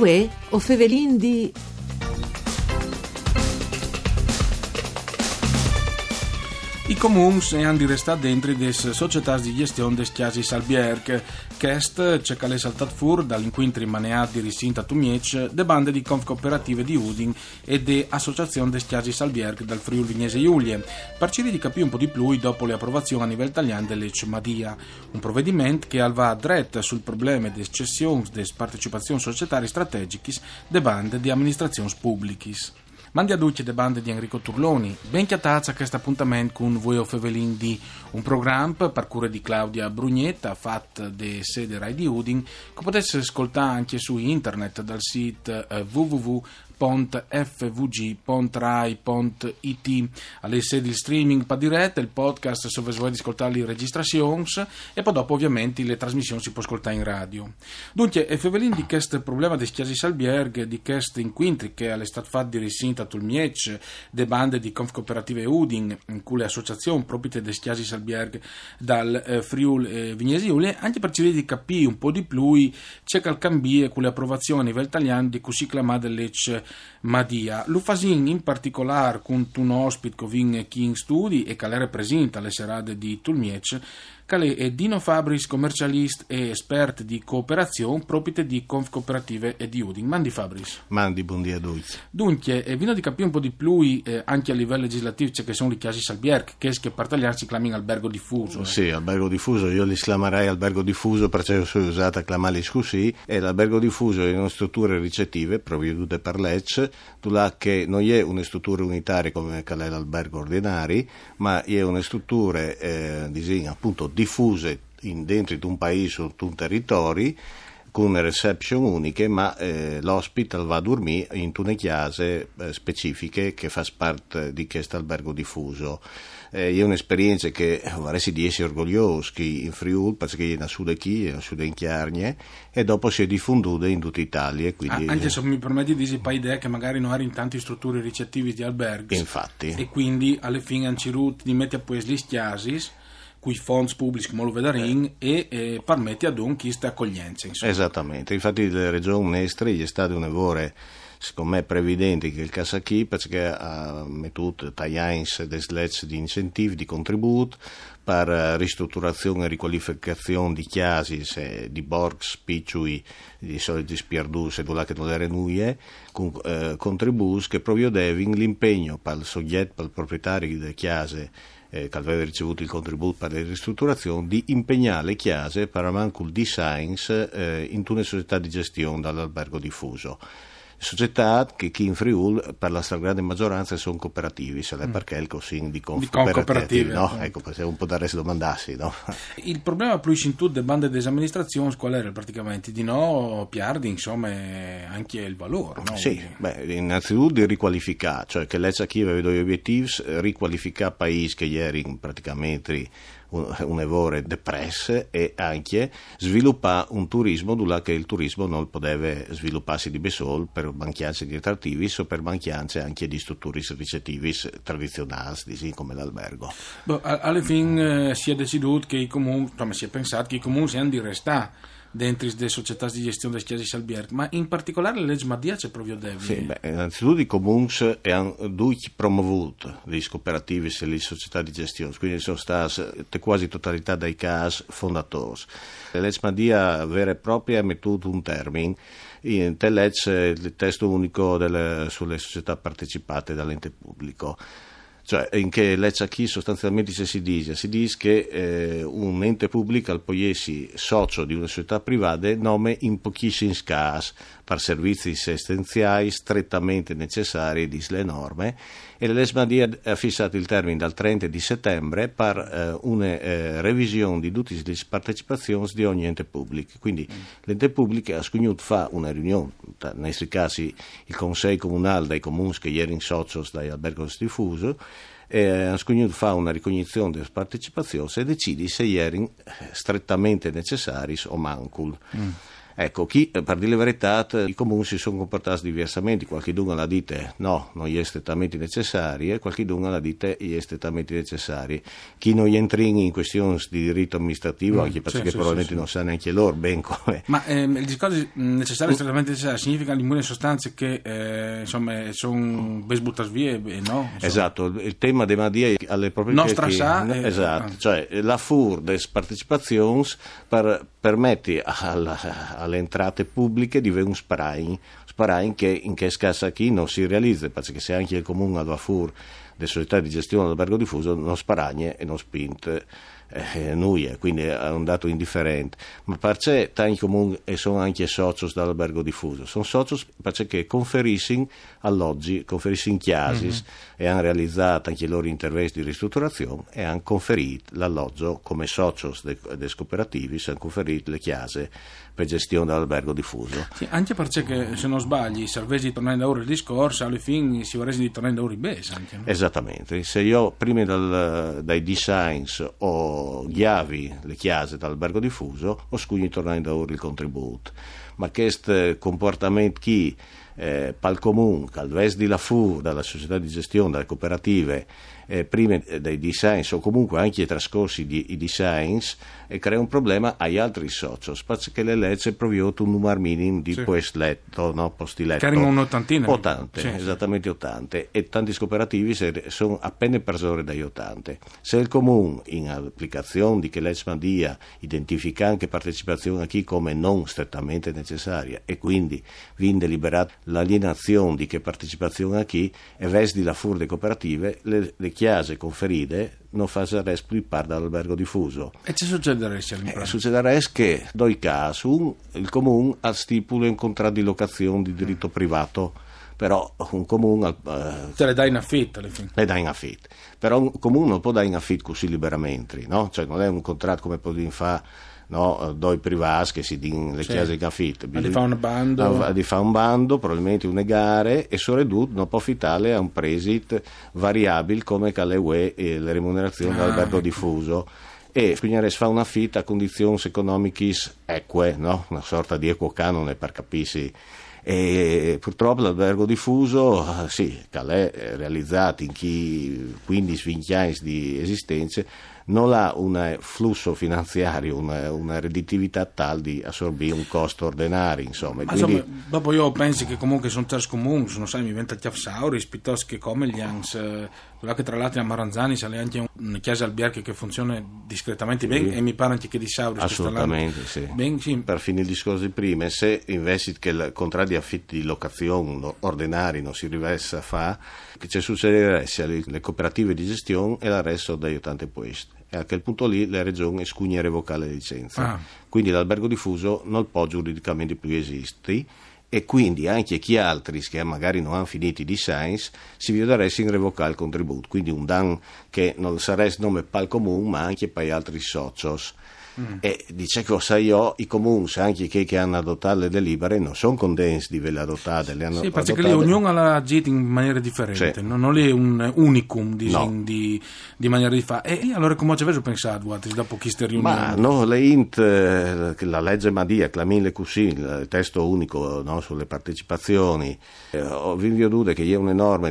Uè, o fevelin di... I comuni hanno di restare dentro le società di gestione des chiasi Salbierc, Chest, c'è che saltat fur dall'inquintri maneat di Risinta Tumiec, de bande di conf cooperative di Udin e de associazione des chiasi Salbierc dal Friul Vignese Giulie, per di capire un po' di più dopo le approvazioni a livello italiano dell'Ec Madia, un provvedimento che va dret sul problema des cessioni des partecipazioni societarie strategiche de bande di amministrazioni pubbliche. Mandi a duce de bande di Enrico Turloni. Ben chiatazza questo appuntamento con voi o Fevelin di un programma per cura di Claudia Brugnetta, fatto de sede Rai di Udin, che potesse ascoltare anche su internet dal sito eh, www www.fvg.rai.it alle sedi il streaming per diretta, il podcast se vuoi ascoltare le registrazioni e poi dopo ovviamente le trasmissioni si può ascoltare in radio. Dunque, e Fevelin di questo problema di Chiasi Salbierg, di questo inquintri che all'estate fatto di Risinta Tulmiec, de bande di Conf Cooperative Udin, in cui le associazioni proprie di Chiasi Salbierg dal eh, Friul e Vignesi Giulia, anche per cercare di capire un po' di più c'è che cambie con le approvazioni a livello italiano di cui si chiama dell'EC Madia. L'Ufasin in particolare con un ospite che viene qui in studi e che le rappresenta alle serate di Tulmiec Calè è Dino Fabris, commercialista e esperto di cooperazione, proprio di Conf Cooperative e di Uding. Mandi Fabris. Mandi, buongiorno a tutti. Dunque, eh, vino di capire un po' di più eh, anche a livello legislativo, c'è che sono i casi Salbierk, che è che per tagliare si chiamano albergo diffuso. Eh. Sì, albergo diffuso, io li chiamerei albergo diffuso perché sono usato a chiamarli così, e l'albergo diffuso è una struttura ricettive provvedute per legge, che non è una struttura unitaria come l'albergo ordinario, ma è una struttura eh, appunto diffuse in, dentro di un paese o un territorio con reception uniche, ma eh, l'hospital va a dormire in una chiese eh, specifiche che fa parte di questo albergo diffuso. Eh, è un'esperienza che vorrei di essere orgogliosi in Friuli perché è suda qui, è suda in Chiarnie e dopo si è diffonduta in tutta Italia. Quindi, ah, anche se mi permetti di dire idea che magari non in tante strutture ricettive di alberghi. Infatti. E quindi alle fine hanno di mettere poi gli stiasis cui fonds pubblici come lo vedarin eh. e eh, permette ad un questa accoglienza. Insomma. Esattamente, infatti la regione Mestre gli è stato un lavoro secondo me previdente che il Casacchi perché ha messo tagliains di incentivi, di contributi per ristrutturazione e riqualificazione di chiasi di borgs, picciui, di soliti spiardus e che non nuie, con eh, contributi che provvedevano l'impegno per il soggetto, per il proprietario delle chiese eh, che aveva ricevuto il contributo per le ristrutturazioni, di impegnare le chiese per il design eh, in una società di gestione dall'albergo diffuso società che qui in Friul per la stragrande maggioranza sono cooperativi, se mm. perché il così di, cooperative. No? Ecco, se un po' da resto domandarsi. No? Il problema più in tutte le bande di amministrazioni qual era praticamente? Di no piardi insomma anche il valore. No? Sì, beh, innanzitutto di riqualificare, cioè che l'ECA chi aveva due obiettivi, riqualificare paesi che ieri praticamente un evore depresse e anche sviluppare un turismo dove il turismo non poteva svilupparsi di besol per mancanze di attrattivi o per mancanze anche di strutture ricettivi tradizionali come l'albergo. Boh, alla fine eh, si è deciso che i comuni, insomma si è pensato che i comuni siano di restare dentro le società di gestione delle chiese Salbierg, ma in particolare la legge Madia c'è proprio devi. Sì, beh, innanzitutto i comuni hanno due promovuti le cooperative e le società di gestione, quindi sono state quasi totalità dei casi fondatori. La legge Madia vera e propria ha messo un termine in te legge il testo unico delle, sulle società partecipate dall'ente pubblico cioè in che legge qui sostanzialmente si dice, si dice che eh, un ente pubblico al poiesi socio di una società privata nome in pochissimi casi per servizi essenziali strettamente necessari di le norme e l'ESMADI ha fissato il termine dal 30 di settembre per eh, una eh, revisione di tutte le partecipazioni di ogni ente pubblico. Quindi mm. l'ente pubblico ha scugnuto fa una riunione, nei nostri casi il Consiglio Comunale dei comuni che ieri in socios dai albergos diffuso, e ha scugnuto fa una ricognizione delle partecipazioni e decide se erano strettamente necessari o mancul. Mm. Ecco, chi, per dire la verità, i comuni si sono comportati diversamente, qualche dunga la dite no, non gli è strettamente necessario e qualche dunga la dite gli è strettamente necessario. Chi non entra in questioni di diritto amministrativo, mm, anche perché sì, probabilmente sì, non sa neanche loro ben come... Ma ehm, il discorso necessario e strettamente necessario significa immune sostanze che eh, insomma sono besbuttas via e no? Insomma. Esatto, il tema della Madia alle proprie... Nostra che, sa... Che, esatto, ah. cioè la FUR des partecipazioni per, permette alla, alle entrate pubbliche di un sparain, sparain che in che scassa qui non si realizza, perché se anche il comune ha la Delle società di gestione dell'albergo diffuso non sparagne e non spinte eh, noi, quindi è un dato indifferente. Ma perché tanti comuni sono anche soci dall'albergo diffuso? Sono soci perché conferiscono alloggi, conferiscono chiasis mm-hmm. e hanno realizzato anche i loro interventi di ristrutturazione e hanno conferito l'alloggio come soci dei cooperativi, hanno conferito le chiase per gestione dell'albergo diffuso. Sì, anche perché se non sbagli, se avessi tornato da ora il discorso, alla fine si vorresti di tornare da ora in base. Anche, no? Esattamente, se io prima dal, dai designs ho chiavi le chiese dall'albergo diffuso, ho scugni tornare da ora il contributo. Ma questo comportamento chi eh, Palcomun, Calves di Lafu, dalla società di gestione, dalle cooperative, eh, prima dei designs o comunque anche i trascorsi di i designs, e crea un problema agli altri soci, perché le prevedono un numero minimo di sì. post letto, no? posti letto. Che un'ottantina. 80, sì, esattamente 80, e tanti cooperativi sono appena persone dagli 80. Se il comune, in applicazione di che legge mandia, identifica anche partecipazione a chi come non strettamente necessaria e quindi viene deliberata l'alienazione di che partecipazione a chi e vesti la fur delle cooperative, le, le chiese conferite non fa res parte dall'albergo diffuso. E che succederà? Eh, succederà che, doi casi, un, il comune ha stipula un contratto di locazione di diritto privato però un comune eh, te le dà in affitto alle fine. le dà in affitto però un comune non può dare in affitto così liberamente no? cioè non è un contratto come può fare no, doi privati che si dicono le sì. chiese di affitto. Di fare un bando. Di fare un bando, probabilmente una gare e soprattutto non può affittare a un presit variabile come che UE e le remunerazioni ah, dell'albergo ecco. diffuso e bisogna fa una fitta a condizioni economiche eque, no? una sorta di equo canone per capirsi. E purtroppo l'albergo diffuso, sì, è realizzato in chi 15-20 anni di esistenza, non ha un flusso finanziario, una, una redditività tale di assorbire un costo ordinario. Insomma. Quindi... insomma, dopo io penso che comunque sono terzi comuni, non sai, mi venta Chiafsauris piuttosto che come gli Ans, eh, che tra l'altro a Maranzani sale anche una chiesa alberghe che funziona discretamente bene sì. e mi pare anche che di Sauris assolutamente sì. Ben, sì. per finire il discorso di prima se investi che il contratto di affitti di locazione ordinari non si rivessa a fare che ci succederà se le cooperative di gestione e la resto degli aiutanti posti e a quel punto lì la regione scugna revocare le licenze. Ah. Quindi l'albergo diffuso non può giuridicamente più esistere e quindi anche chi altri che magari non hanno finito di science si vedresse in revocare il contributo. Quindi un danno che non sarebbe nome per il comune ma anche per gli altri socios. Mm. E dice che sai io, i comuni, anche quelli che hanno adottato le delibere, non sono contenti di averle adottate. Le hanno sì, perché adottate... ognuno ha agito in maniera differente, sì. non è un unicum di, no. di, di maniera di fare. E allora come ci avete pensato dopo queste riunioni? Ma no, le int, eh, la legge Madia, la Mille Cusì, il testo unico no, sulle partecipazioni, eh, ho veduto che c'è un'enorme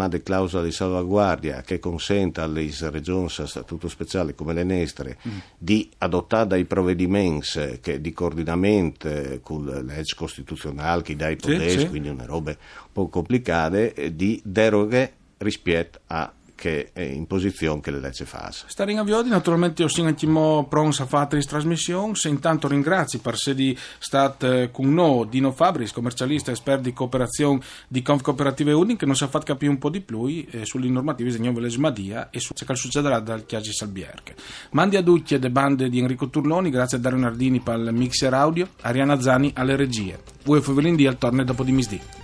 chiamata clausola di salvaguardia che consente alle regioni a statuto speciale come le Nestre mm. di adottare i provvedimenti che, di coordinamento con le leggi costituzionali che dà i poteri, sì, sì. quindi una roba un po' complicate, eh, di deroghe rispetto a che è in posizione che le leggi fa. Stare in avviodi, naturalmente ho sentito pronto a fare questa trasmissione, se intanto ringrazio per essere stato con noi Dino Fabris, commercialista esperto di cooperazione di Conf Cooperative Union, che non si è fatto capire un po' di più eh, sulle normative di Veles Madia e su ciò che succederà dal Chiagi Salbierche. Mandi a Ducci e le bande di Enrico Turloni, grazie a Dario Nardini per il mixer audio, Ariana Zani alle regie. Voi Fevelin di al torne dopo di misdì.